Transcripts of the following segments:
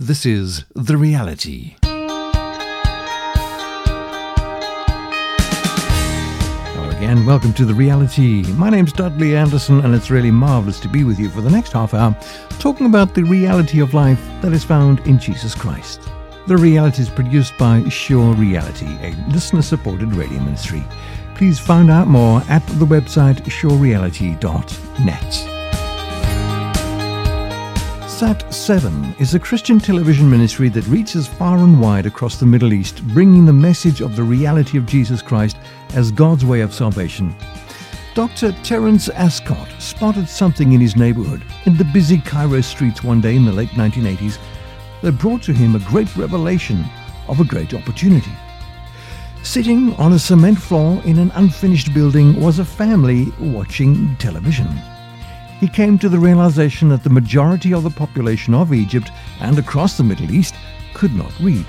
This is The Reality. Hello again, welcome to The Reality. My name's Dudley Anderson, and it's really marvellous to be with you for the next half hour talking about the reality of life that is found in Jesus Christ. The Reality is produced by Sure Reality, a listener supported radio ministry. Please find out more at the website surereality.net. Sat 7 is a Christian television ministry that reaches far and wide across the Middle East, bringing the message of the reality of Jesus Christ as God's way of salvation. Dr. Terence Ascott spotted something in his neighborhood in the busy Cairo streets one day in the late 1980s that brought to him a great revelation of a great opportunity. Sitting on a cement floor in an unfinished building was a family watching television he came to the realization that the majority of the population of Egypt and across the Middle East could not read.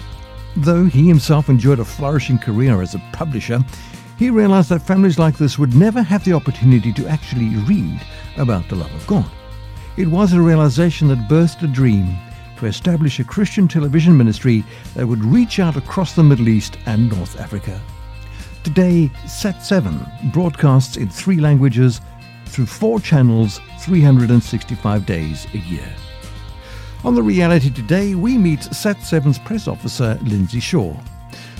Though he himself enjoyed a flourishing career as a publisher, he realized that families like this would never have the opportunity to actually read about the love of God. It was a realization that birthed a dream to establish a Christian television ministry that would reach out across the Middle East and North Africa. Today, Sat 7 broadcasts in three languages through four channels 365 days a year. On The Reality Today, we meet Sat7's press officer, Lindsay Shaw.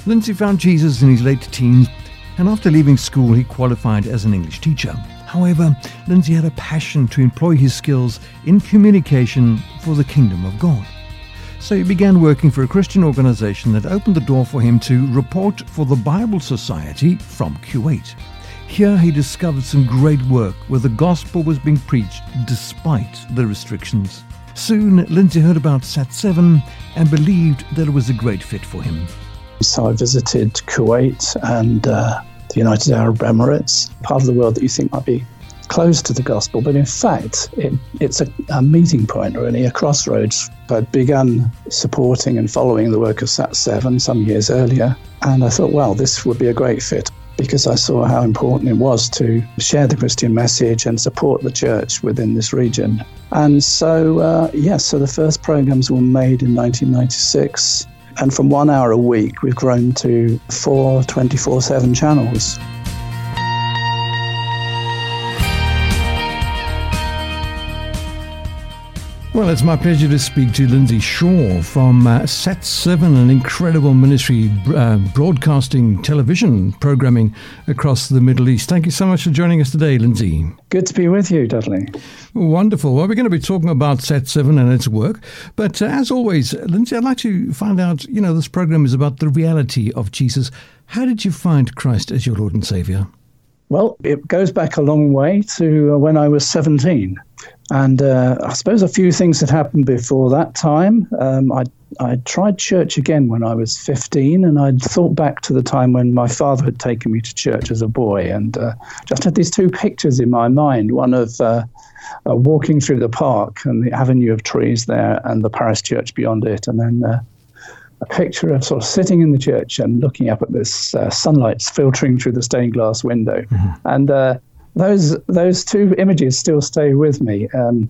Lindsay found Jesus in his late teens, and after leaving school, he qualified as an English teacher. However, Lindsay had a passion to employ his skills in communication for the kingdom of God. So he began working for a Christian organization that opened the door for him to report for the Bible Society from Kuwait. Here he discovered some great work where the gospel was being preached despite the restrictions. Soon, Lindsay heard about Sat7 and believed that it was a great fit for him. So I visited Kuwait and uh, the United Arab Emirates, part of the world that you think might be close to the gospel, but in fact, it, it's a, a, meeting point, really, a crossroads. I'd begun supporting and following the work of Sat7 some years earlier, and I thought, well, this would be a great fit because I saw how important it was to share the Christian message and support the church within this region. And so, uh, yes, yeah, so the first programs were made in 1996. And from one hour a week, we've grown to four 24 7 channels. Well, it's my pleasure to speak to Lindsay Shaw from uh, Sat 7, an incredible ministry uh, broadcasting television programming across the Middle East. Thank you so much for joining us today, Lindsay. Good to be with you, Dudley. Wonderful. Well, we're going to be talking about Sat 7 and its work. But uh, as always, Lindsay, I'd like to find out you know, this program is about the reality of Jesus. How did you find Christ as your Lord and Savior? Well, it goes back a long way to uh, when I was 17. And uh, I suppose a few things had happened before that time. Um, I I tried church again when I was 15, and I'd thought back to the time when my father had taken me to church as a boy, and uh, just had these two pictures in my mind one of uh, uh, walking through the park and the avenue of trees there, and the parish church beyond it, and then uh, a picture of sort of sitting in the church and looking up at this uh, sunlight filtering through the stained glass window. Mm-hmm. And uh, those those two images still stay with me. Um,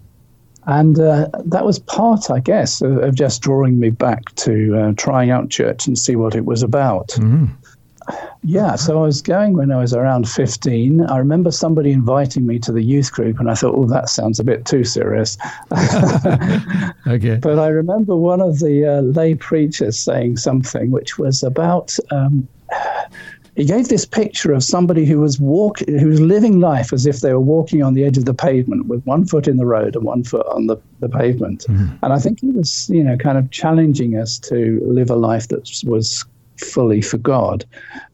and uh, that was part, I guess, of, of just drawing me back to uh, trying out church and see what it was about. Mm-hmm. Yeah, so I was going when I was around 15. I remember somebody inviting me to the youth group, and I thought, oh, that sounds a bit too serious. okay. But I remember one of the uh, lay preachers saying something which was about um, he gave this picture of somebody who was walk, who was living life as if they were walking on the edge of the pavement with one foot in the road and one foot on the, the pavement. Mm-hmm. And I think he was, you know, kind of challenging us to live a life that was fully for God.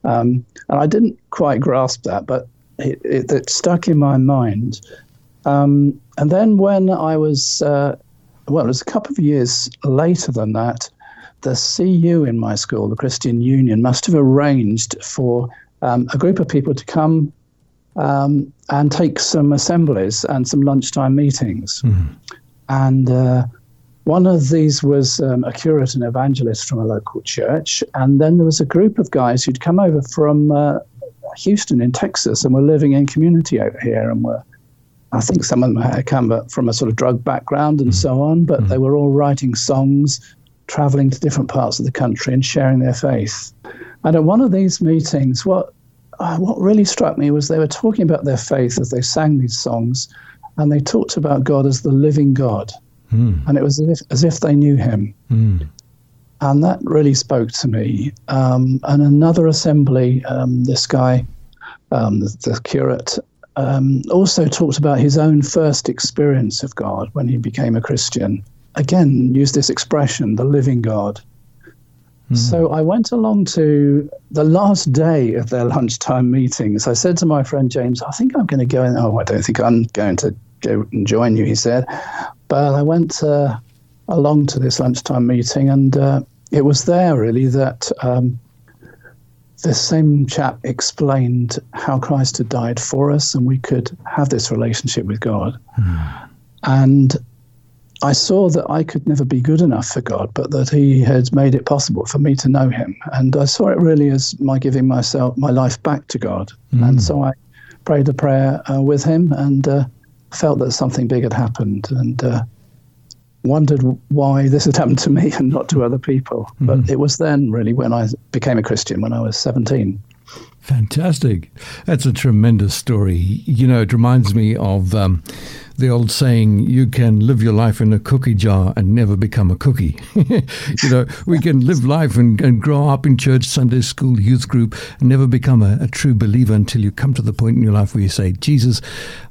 Um, and I didn't quite grasp that, but it, it, it stuck in my mind. Um, and then when I was, uh, well, it was a couple of years later than that, the CU in my school, the Christian Union, must have arranged for um, a group of people to come um, and take some assemblies and some lunchtime meetings. Mm. And uh, one of these was um, a curate and evangelist from a local church. And then there was a group of guys who'd come over from uh, Houston in Texas and were living in community over here and were. I think some of them had come from a sort of drug background and mm. so on, but mm. they were all writing songs traveling to different parts of the country and sharing their faith. And at one of these meetings, what uh, what really struck me was they were talking about their faith as they sang these songs, and they talked about God as the living God, mm. and it was as if, as if they knew Him. Mm. And that really spoke to me. Um, and another assembly, um, this guy, um, the, the, curate, um, also talked about his own first experience of God when he became a Christian. Again, used this expression, the living God. Mm. So I went along to the last day of their lunchtime meetings. I said to my friend James, I think I'm going to go in. Oh, I don't think I'm going to go and join you, he said. But I went uh, along to this lunchtime meeting, and uh, it was there really that um, this same chap explained how Christ had died for us and we could have this relationship with God. Mm. And I saw that I could never be good enough for God, but that He had made it possible for me to know Him. And I saw it really as my giving myself, my life back to God. Mm. And so I prayed a prayer uh, with Him and uh, felt that something big had happened. And uh, wondered why this had happened to me and not to other people. Mm-hmm. But it was then really when I became a Christian when I was 17. Fantastic. That's a tremendous story. You know, it reminds me of um, the old saying, you can live your life in a cookie jar and never become a cookie. you know, we can live life and, and, grow up in church, Sunday school, youth group, and never become a, a, true believer until you come to the point in your life where you say, Jesus,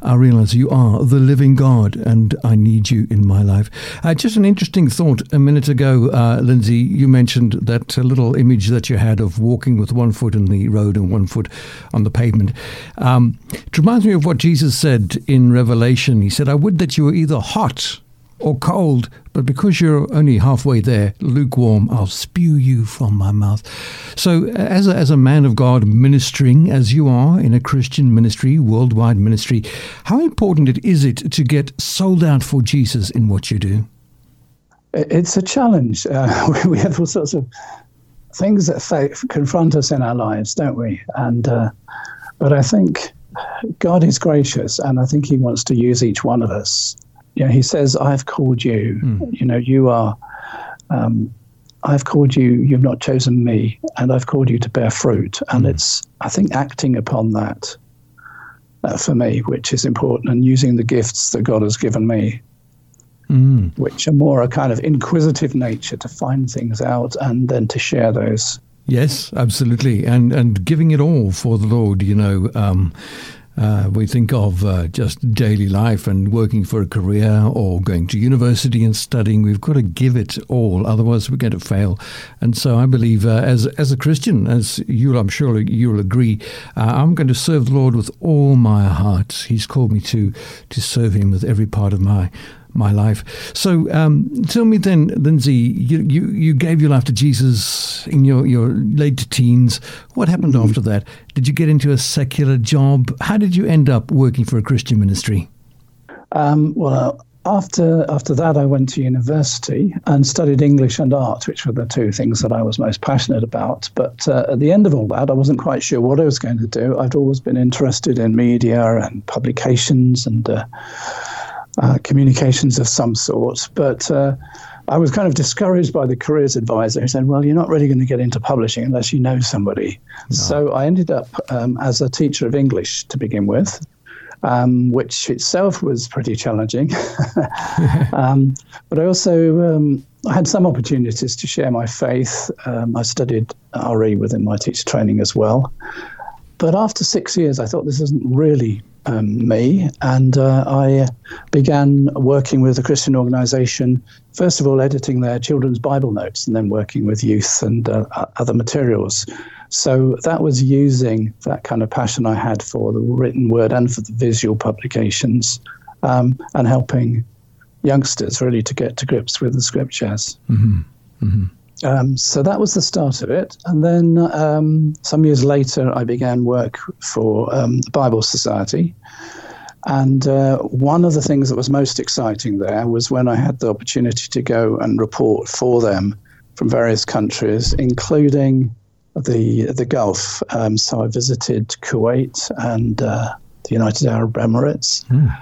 I realize you are the living God and I need you in my life. Uh, just an interesting thought a minute ago, uh, Lindsay, you mentioned that little image that you had of walking with one foot in the road and one foot on the pavement. Um, it reminds me of what Jesus said in Revelation. He said, I would that you were either hot or cold, but because you're only halfway there, lukewarm, I'll spew you from my mouth. So, as a, as a man of God ministering, as you are in a Christian ministry, worldwide ministry, how important is it to get sold out for Jesus in what you do? It's a challenge. Uh, we have all sorts of things that confront us in our lives, don't we? And uh, but I think God is gracious, and I think He wants to use each one of us. You know, He says, "I've called you. Mm. You know, you are. Um, I've called you. You've not chosen me, and I've called you to bear fruit." And mm. it's, I think, acting upon that uh, for me, which is important, and using the gifts that God has given me, mm. which are more a kind of inquisitive nature to find things out and then to share those. Yes, absolutely, and and giving it all for the Lord. You know, um, uh, we think of uh, just daily life and working for a career or going to university and studying. We've got to give it all, otherwise we're going to fail. And so I believe, uh, as as a Christian, as you, I'm sure you'll agree, uh, I'm going to serve the Lord with all my heart. He's called me to to serve Him with every part of my my life. So um, tell me then, Lindsay, you, you, you, gave your life to Jesus in your, your late teens. What happened mm-hmm. after that? Did you get into a secular job? How did you end up working for a Christian ministry? Um, well, after after that, I went to university and studied English and art, which were the two things that I was most passionate about. But uh, at the end of all that, I wasn't quite sure what I was going to do. I'd always been interested in media and publications and uh, uh, communications of some sort. But uh, I was kind of discouraged by the careers advisor who said, Well, you're not really going to get into publishing unless you know somebody. No. So I ended up um, as a teacher of English to begin with. Um, which itself was pretty challenging. um, but I also um, I had some opportunities to share my faith. Um, I studied RE within my teacher training as well. But after six years, I thought this isn't really um, me, and uh, I began working with a Christian organization, first of all, editing their children's Bible notes, and then working with youth and uh, other materials. So that was using that kind of passion I had for the written word and for the visual publications, um, and helping youngsters really to get to grips with the scriptures. Mm-hmm. Mm-hmm. Um, so that was the start of it. And then um, some years later, I began work for um, the Bible Society. And uh, one of the things that was most exciting there was when I had the opportunity to go and report for them from various countries, including the the Gulf. Um, so I visited Kuwait and uh, the United Arab Emirates, mm.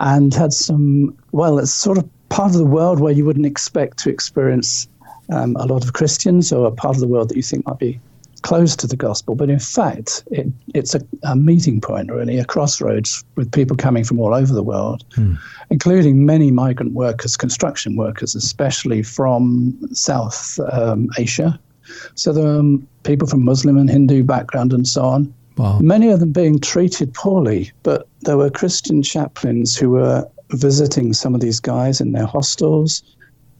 and had some. Well, it's sort of part of the world where you wouldn't expect to experience um, a lot of Christians or a part of the world that you think might be close to the gospel, but in fact, it, it's a, a, meeting point, really, a crossroads with people coming from all over the world, hmm. including many migrant workers, construction workers, especially from South um, Asia. So there are um, people from Muslim and Hindu background and so on. Wow. Many of them being treated poorly, but there were Christian chaplains who were visiting some of these guys in their hostels.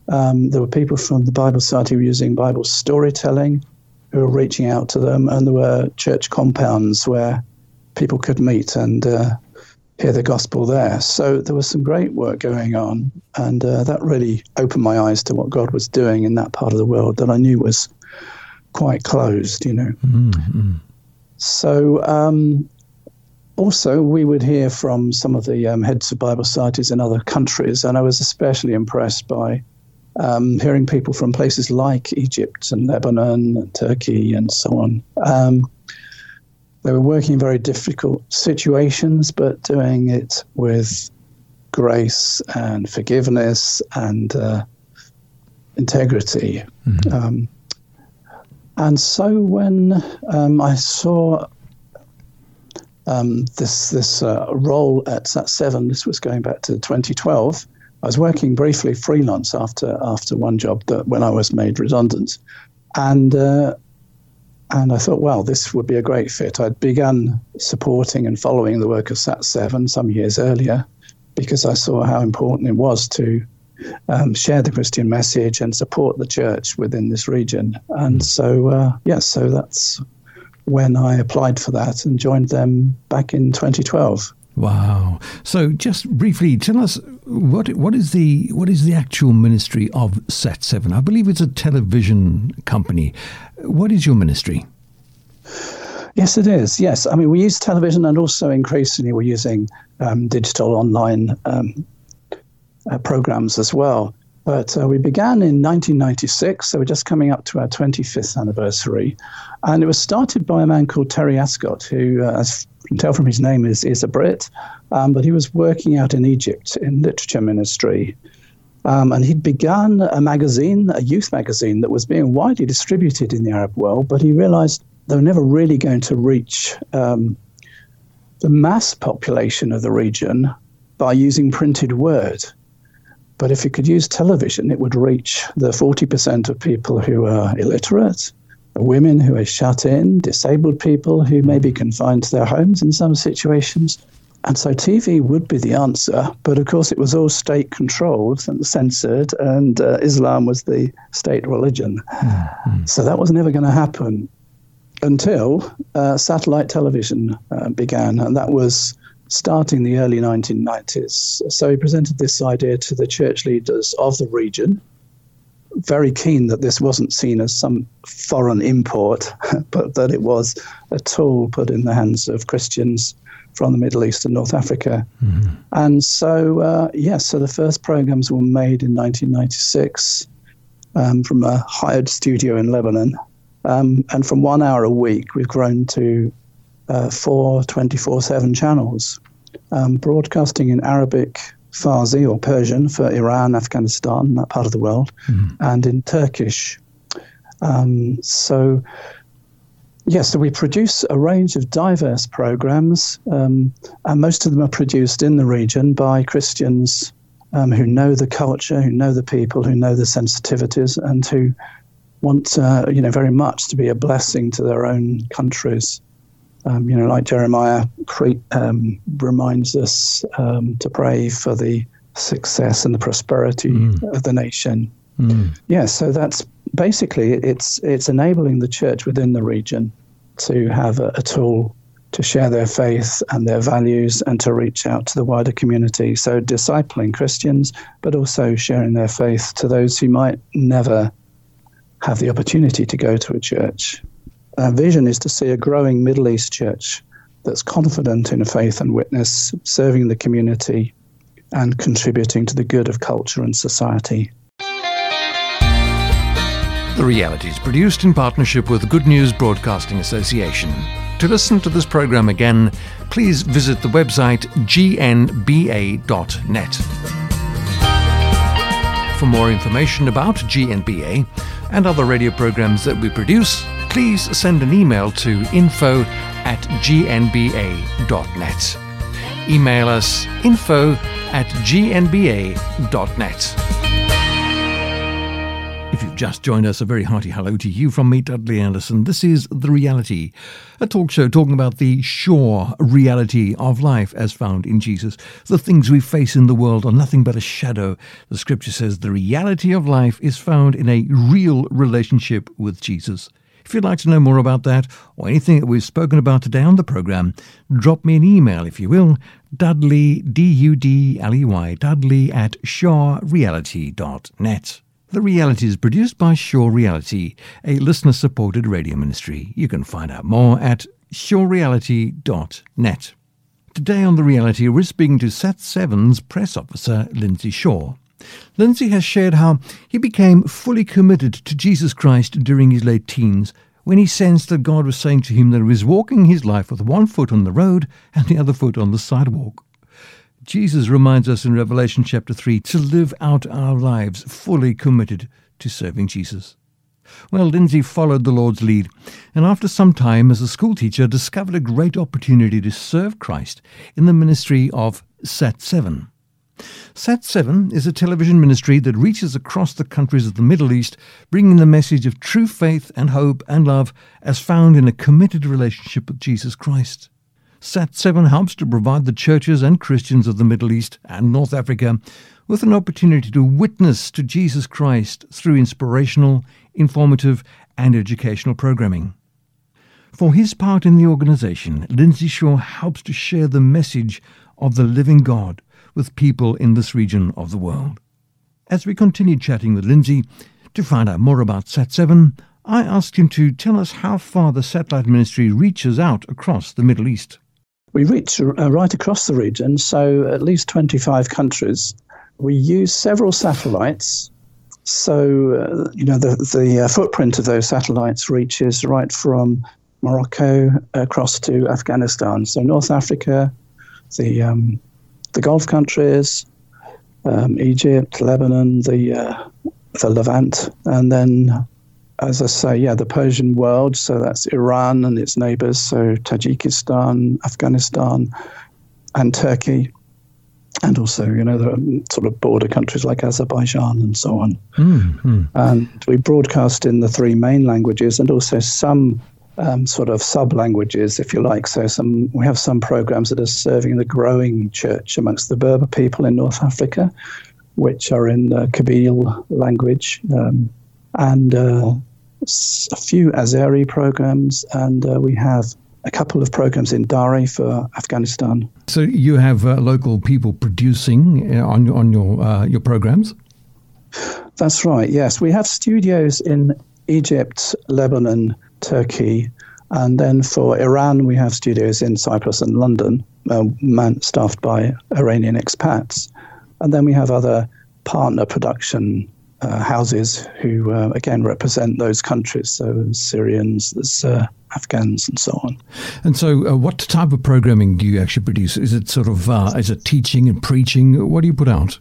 Um, there were people from the Bible Society using Bible storytelling who were reaching out to them, and there were church compounds where people could meet and uh, hear the gospel there. So there was some great work going on, and uh, that really opened my eyes to what God was doing in that part of the world that I knew was quite closed, you know. Mm-hmm. So um, also, we would hear from some of the um, heads of Bible societies in other countries, and I was especially impressed by um, hearing people from places like Egypt and Lebanon and Turkey and so on. Um, they were working in very difficult situations, but doing it with grace and forgiveness and uh, integrity. Mm-hmm. Um, and so when um, I saw um, this this uh, role at Sat Seven, this was going back to 2012. I was working briefly freelance after after one job that when I was made redundant, and uh, and I thought, well, this would be a great fit. I'd begun supporting and following the work of Sat Seven some years earlier, because I saw how important it was to um, share the Christian message and support the church within this region. And so, uh, yes, yeah, so that's when I applied for that and joined them back in 2012. Wow. So just briefly tell us what what is the what is the actual ministry of Sat7? I believe it's a television company. What is your ministry? Yes, it is. Yes, I mean we use television, and also increasingly we're using um, digital online um, uh, programs as well. But uh, we began in 1996, so we're just coming up to our 25th anniversary, and it was started by a man called Terry Ascott, who, uh, as you can tell from his name, is, is a Brit, um, but he was working out in Egypt in literature ministry. Um, and he'd begun a magazine, a youth magazine, that was being widely distributed in the Arab world, but he realized they were never really going to reach um, the mass population of the region by using printed word. But if you could use television, it would reach the 40% of people who are illiterate, women who are shut in, disabled people who may be confined to their homes in some situations. And so TV would be the answer, but of course it was all state controlled and censored, and uh, Islam was the state religion. Mm-hmm. So that was never going to happen until uh, satellite television uh, began, and that was starting the early 1990s. So he presented this idea to the church leaders of the region very keen that this wasn't seen as some foreign import, but that it was a tool put in the hands of Christians from the Middle East and North Africa. Mm-hmm. And so, uh, yes, yeah, so the first programs were made in 1996 um, from a hired studio in Lebanon. Um, and from one hour a week, we've grown to uh, four 24 7 channels, um, broadcasting in Arabic, Farsi or Persian for Iran, Afghanistan, that part of the world, mm. and in Turkish. Um, so, yes, yeah, so we produce a range of diverse programs, um, and most of them are produced in the region by Christians um, who know the culture, who know the people, who know the sensitivities, and who want, uh, you know, very much to be a blessing to their own countries. Um, you know, like Jeremiah um, reminds us um, to pray for the success and the prosperity mm. of the nation. Mm. Yeah, so that's basically it's it's enabling the church within the region to have a, a tool to share their faith and their values and to reach out to the wider community. So discipling Christians, but also sharing their faith to those who might never have the opportunity to go to a church. Our vision is to see a growing Middle East church that's confident in faith and witness, serving the community and contributing to the good of culture and society. The Reality is produced in partnership with Good News Broadcasting Association. To listen to this program again, please visit the website gnba.net. For more information about GNBA, and other radio programs that we produce, please send an email to info at gnba.net. Email us info at gnba.net. If you've just joined us, a very hearty hello to you from me, Dudley Anderson. This is The Reality, a talk show talking about the sure reality of life as found in Jesus. The things we face in the world are nothing but a shadow. The scripture says the reality of life is found in a real relationship with Jesus. If you'd like to know more about that or anything that we've spoken about today on the program, drop me an email, if you will, Dudley, D-U-D-L-E-Y, Dudley at surereality.net. The Reality is produced by Sure Reality, a listener supported radio ministry. You can find out more at surereality.net. Today on The Reality, we're speaking to Sat7's press officer, Lindsay Shaw. Lindsay has shared how he became fully committed to Jesus Christ during his late teens when he sensed that God was saying to him that he was walking his life with one foot on the road and the other foot on the sidewalk. Jesus reminds us in Revelation chapter 3 to live out our lives fully committed to serving Jesus. Well, Lindsay followed the Lord's lead, and after some time as a schoolteacher, discovered a great opportunity to serve Christ in the ministry of Sat 7. Sat 7 is a television ministry that reaches across the countries of the Middle East, bringing the message of true faith and hope and love as found in a committed relationship with Jesus Christ. SAT7 helps to provide the churches and Christians of the Middle East and North Africa with an opportunity to witness to Jesus Christ through inspirational, informative, and educational programming. For his part in the organization, Lindsay Shaw helps to share the message of the living God with people in this region of the world. As we continued chatting with Lindsay to find out more about SAT7, I asked him to tell us how far the satellite ministry reaches out across the Middle East we reach uh, right across the region, so at least 25 countries. We use several satellites. So, uh, you know, the, the uh, footprint of those satellites reaches right from Morocco across to Afghanistan. So, North Africa, the, um, the Gulf countries, um, Egypt, Lebanon, the, uh, the Levant, and then as I say, yeah, the Persian world. So that's Iran and its neighbors, so Tajikistan, Afghanistan, and Turkey. And also, you know, the sort of border countries like Azerbaijan and so on. Mm-hmm. And we broadcast in the three main languages and also some um, sort of sub languages, if you like. So some we have some programs that are serving the growing church amongst the Berber people in North Africa, which are in the Kabyle language. Um, and uh, a few Azeri programs, and uh, we have a couple of programs in Dari for Afghanistan. So you have uh, local people producing uh, on on your uh, your programs. That's right. Yes, we have studios in Egypt, Lebanon, Turkey, and then for Iran we have studios in Cyprus and London, uh, man, staffed by Iranian expats, and then we have other partner production uh, houses who, uh, again, represent those countries. So Syrians, there's uh, Afghans, and so on. And so, uh, what type of programming do you actually produce? Is it sort of uh, is it teaching and preaching? What do you put out?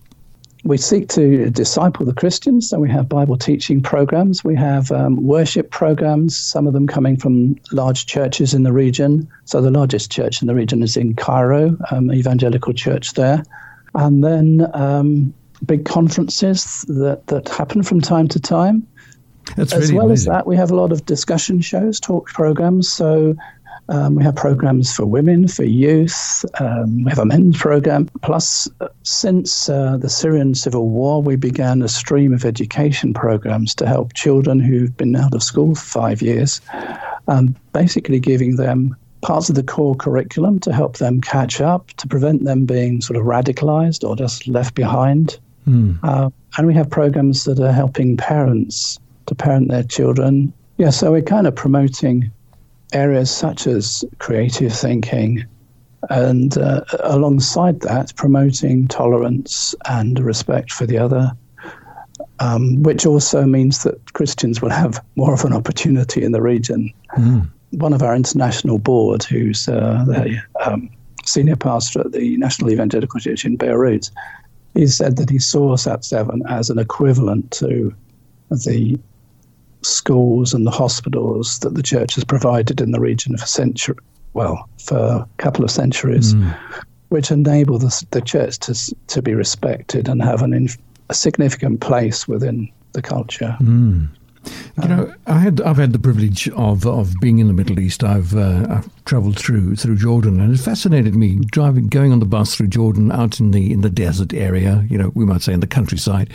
We seek to disciple the Christians, so we have Bible teaching programs. We have um, worship programs, some of them coming from large churches in the region. So the largest church in the region is in Cairo, um, evangelical church there. And then um, big conferences that, that happen from time to time. That's as really well amazing. as that, we have a lot of discussion shows, talk programs. So um, we have programs for women, for youth. Um, we have a men's program. Plus, uh, since uh, the Syrian civil war, we began a stream of education programs to help children who've been out of school for five years, um, basically giving them parts of the core curriculum to help them catch up, to prevent them being sort of radicalized or just left behind. Mm. Uh, and we have programs that are helping parents to parent their children. Yeah, so we're kind of promoting areas such as creative thinking, and uh, alongside that, promoting tolerance and respect for the other, um, which also means that Christians will have more of an opportunity in the region. Mm. One of our international board, who's uh, the um, senior pastor at the National Evangelical Church in Beirut, he said that he saw Sat7 as an equivalent to the schools and the hospitals that the church has provided in the region for century, well, for a couple of centuries, mm. which enable the, the church to to be respected and have an a significant place within the culture. Mm. You know, I had I've had the privilege of of being in the Middle East. I've uh, I've travelled through through Jordan, and it fascinated me driving going on the bus through Jordan out in the in the desert area. You know, we might say in the countryside,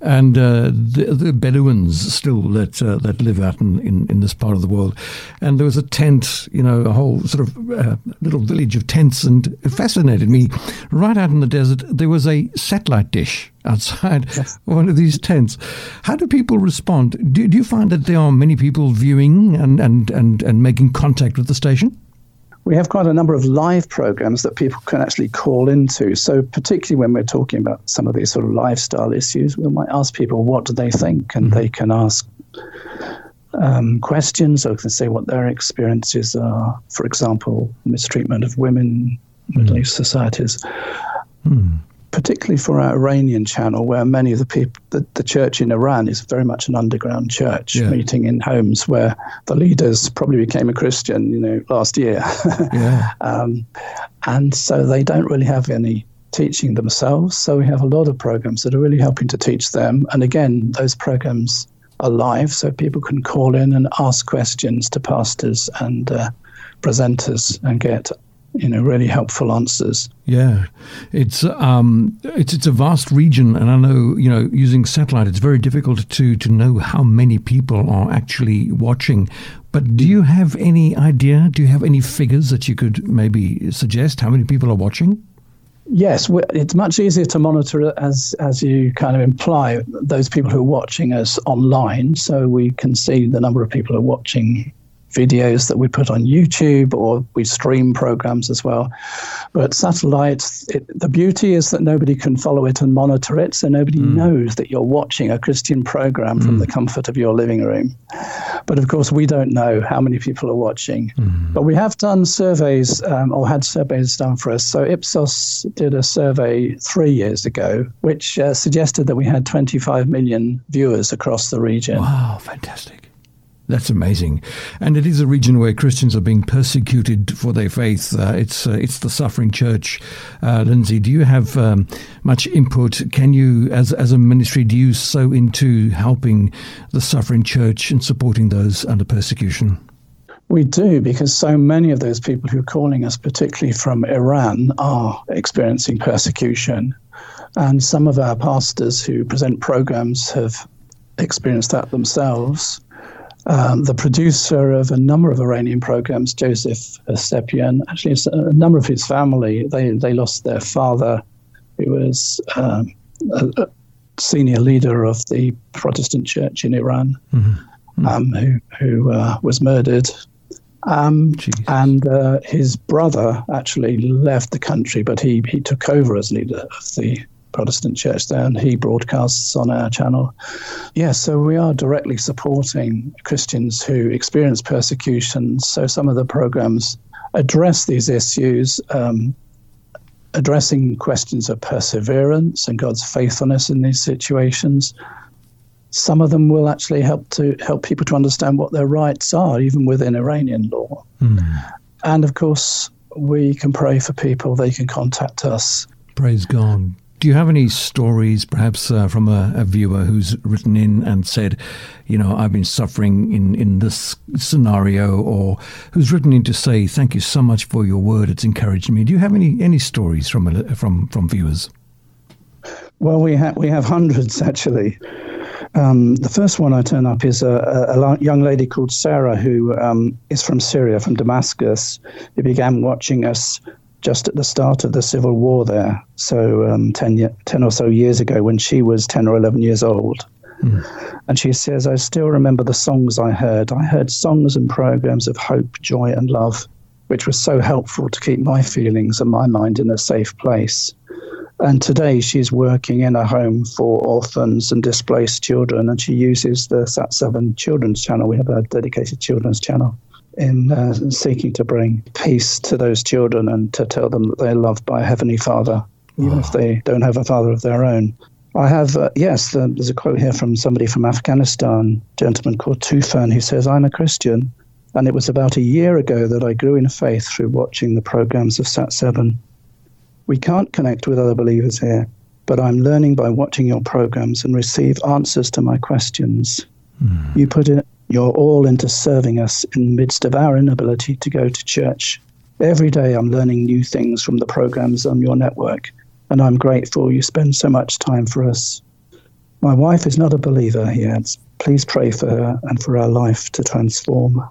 and uh, the, the Bedouins still that uh, that live out in, in, in this part of the world. And there was a tent, you know, a whole sort of uh, little village of tents, and it fascinated me. Right out in the desert, there was a satellite dish outside yes. one of these tents. How do people respond? Do, do you find that there are many people viewing and, and, and, and making contact with the station? We have quite a number of live programs that people can actually call into. So, particularly when we're talking about some of these sort of lifestyle issues, we might ask people what do they think, and mm-hmm. they can ask um, questions or can say what their experiences are. For example, mistreatment of women. Middle East societies. Mm particularly for our Iranian channel, where many of the people, the, the church in Iran is very much an underground church, yeah. meeting in homes where the leaders probably became a Christian, you know, last year. yeah. um, and so they don't really have any teaching themselves. So we have a lot of programs that are really helping to teach them. And again, those programs are live, so people can call in and ask questions to pastors and uh, presenters and get you know really helpful answers. Yeah, it's um, it's it's a vast region, and I know you know using satellite, it's very difficult to to know how many people are actually watching. But do you have any idea? Do you have any figures that you could maybe suggest how many people are watching? Yes, it's much easier to monitor as as you kind of imply those people who are watching us online, so we can see the number of people who are watching videos that we put on YouTube or we stream programs as well. But satellite, it, the beauty is that nobody can follow it and monitor it, so nobody mm. knows that you're watching a Christian program from mm. the comfort of your living room. But of course, we don't know how many people are watching. Mm. But we have done surveys um, or had surveys done for us. So Ipsos did a survey three years ago, which uh, suggested that we had 25 million viewers across the region. Wow, fantastic. That's amazing, and it is a region where Christians are being persecuted for their faith. Uh, it's uh, it's the suffering church. Uh, Lindsay, do you have um, much input? Can you, as as a ministry, do you sow into helping the suffering church and supporting those under persecution? We do because so many of those people who are calling us, particularly from Iran, are experiencing persecution, and some of our pastors who present programs have experienced that themselves. Um, the producer of a number of Iranian programs, Joseph Sepian, actually a number of his family, they, they lost their father, who was um, a, a, senior leader of the Protestant church in Iran, mm-hmm. Mm-hmm. Um, who, who uh, was murdered. Um, and uh, his brother actually left the country, but he, he took over as leader of the Protestant church there, and he broadcasts on our channel. Yeah, so we are directly supporting Christians who experience persecution. So some of the programs address these issues, um, addressing questions of perseverance and God's faithfulness in these situations. Some of them will actually help to help people to understand what their rights are, even within Iranian law. Mm. And of course, we can pray for people. They can contact us. Praise God. Do you have any stories, perhaps uh, from a, a, viewer who's written in and said, you know, I've been suffering in, in this scenario, or who's written in to say, thank you so much for your word, it's encouraged me. Do you have any, any stories from, from, from viewers? Well, we, ha- we have hundreds actually. Um, the first one I turn up is a, a young lady called Sarah who um, is from Syria, from Damascus, who began watching us just at the start of the civil war there. So um, 10, 10 or so years ago when she was 10 or 11 years old. Mm. And she says, I still remember the songs I heard. I heard songs and programs of hope, joy, and love, which was so helpful to keep my feelings and my mind in a safe place. And today she's working in a home for orphans and displaced children, and she uses the Sat 7 Children's Channel. We have a dedicated children's channel in uh, seeking to bring peace to those children and to tell them that they're loved by a Heavenly Father, even oh. if they don't have a father of their own. I have, uh, yes, there's a quote here from somebody from Afghanistan, a gentleman called Tufan, who says, I'm a Christian. And it was about a year ago that I grew in faith through watching the programs of Sat7. We can't connect with other believers here, but I'm learning by watching your programs and receive answers to my questions. Mm. You put it, your all into serving us in the midst of our inability to go to church. Every day I'm learning new things from the programs on your network and I'm grateful you spend so much time for us. My wife is not a believer, he adds. Please pray for her and for our life to transform.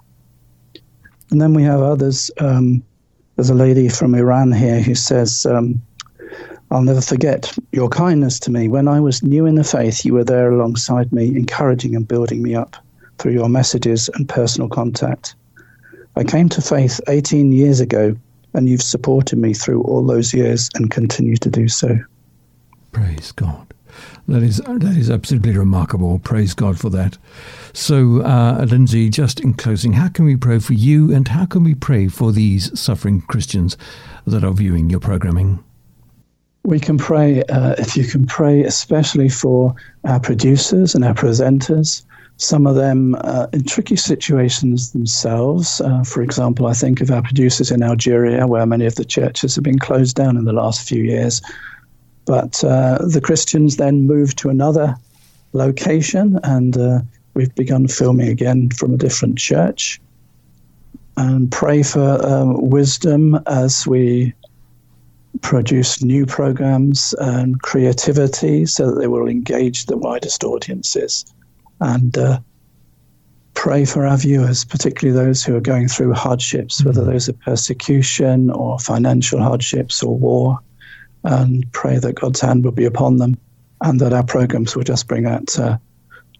And then we have others. Um, there's a lady from Iran here who says, um, I'll never forget your kindness to me. When I was new in the faith, you were there alongside me, encouraging and building me up through your messages and personal contact. I came to faith 18 years ago and you've supported me through all those years and continue to do so. Praise God. That is that is absolutely remarkable. Praise God for that. So, uh, Lindsay, just in closing, how can we pray for you, and how can we pray for these suffering Christians that are viewing your programming? We can pray, uh, if you can pray, especially for our producers and our presenters, some of them uh, in tricky situations themselves. Uh, for example, I think of our producers in Algeria, where many of the churches have been closed down in the last few years. But uh, the Christians then moved to another location, and uh, we've begun filming again from a different church. And pray for um, wisdom as we produce new programs and creativity so that they will engage the widest audiences and uh, pray for our viewers, particularly those who are going through hardships, whether mm-hmm. those are persecution or financial hardships or war, and pray that God's hand will be upon them and that our programs will just bring out uh,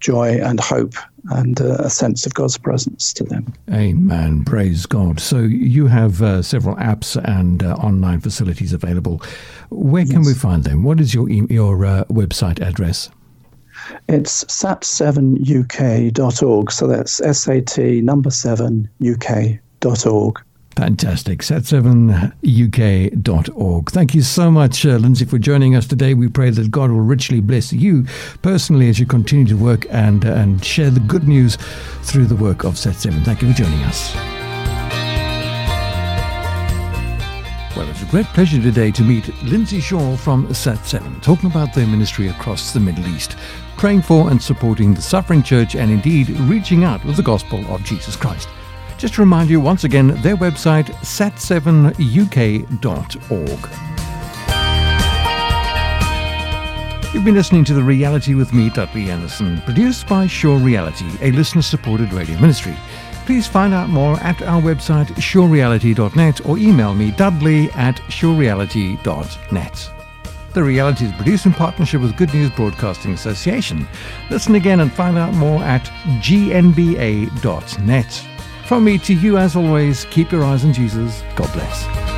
joy and hope and uh, a sense of God's presence to them. Amen. Praise God. So you have uh, several apps and uh, online facilities available. Where can we find them? What is your your uh, website address? It's sat7uk.org. So that's SAT number 7 UK.org. Fantastic. Sat7uk.org. Thank you so much, uh, Lindsay, for joining us today. We pray that God will richly bless you personally as you continue to work and, uh, and share the good news through the work of Sat7. Thank you for joining us. It's a great pleasure today to meet Lindsay Shaw from Sat7, talking about their ministry across the Middle East praying for and supporting the suffering church, and indeed reaching out with the gospel of Jesus Christ. Just to remind you once again, their website, sat7uk.org. You've been listening to The Reality with me, Dudley Anderson, produced by Sure Reality, a listener supported radio ministry. Please find out more at our website, surereality.net, or email me, dudley at surereality.net. The reality is produced in partnership with Good News Broadcasting Association. Listen again and find out more at gnba.net. From me to you, as always, keep your eyes on Jesus. God bless.